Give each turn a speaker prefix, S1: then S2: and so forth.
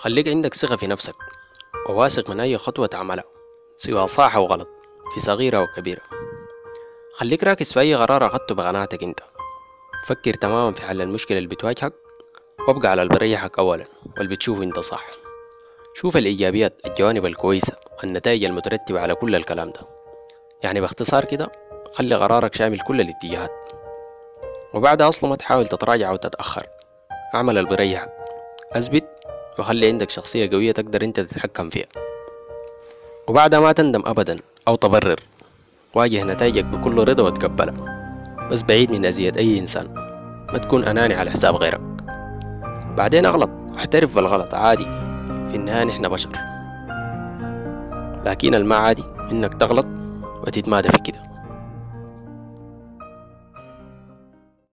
S1: خليك عندك ثقة في نفسك وواثق من أي خطوة تعملها سواء صح أو غلط في صغيرة أو كبيرة خليك راكز في أي قرار أخدته بقناعتك أنت. فكر تماما في حل المشكلة اللي بتواجهك وابقى على اللي أولا واللي بتشوفه أنت صح. شوف الإيجابيات الجوانب الكويسة النتائج المترتبة على كل الكلام ده. يعني باختصار كده خلي قرارك شامل كل الاتجاهات. وبعدها أصلا ما تحاول تتراجع أو تتأخر اعمل اللي أثبت وخلي عندك شخصية قوية تقدر أنت تتحكم فيها. وبعدها ما تندم أبدا أو تبرر. واجه نتائجك بكل رضا وتقبلها. بس بعيد من أذية أي إنسان. ما تكون أناني على حساب غيرك. بعدين أغلط. أحترف بالغلط. عادي. في النهاية نحن بشر. لكن الما عادي. إنك تغلط وتتمادى في كده.